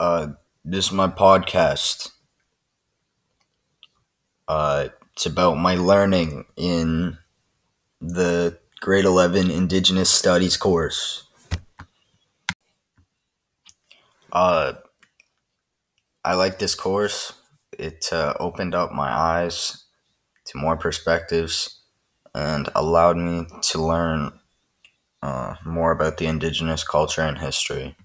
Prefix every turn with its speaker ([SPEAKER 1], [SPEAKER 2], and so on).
[SPEAKER 1] Uh, this is my podcast. Uh, it's about my learning in the grade 11 Indigenous Studies course. Uh, I like this course. It uh, opened up my eyes to more perspectives and allowed me to learn uh, more about the Indigenous culture and history.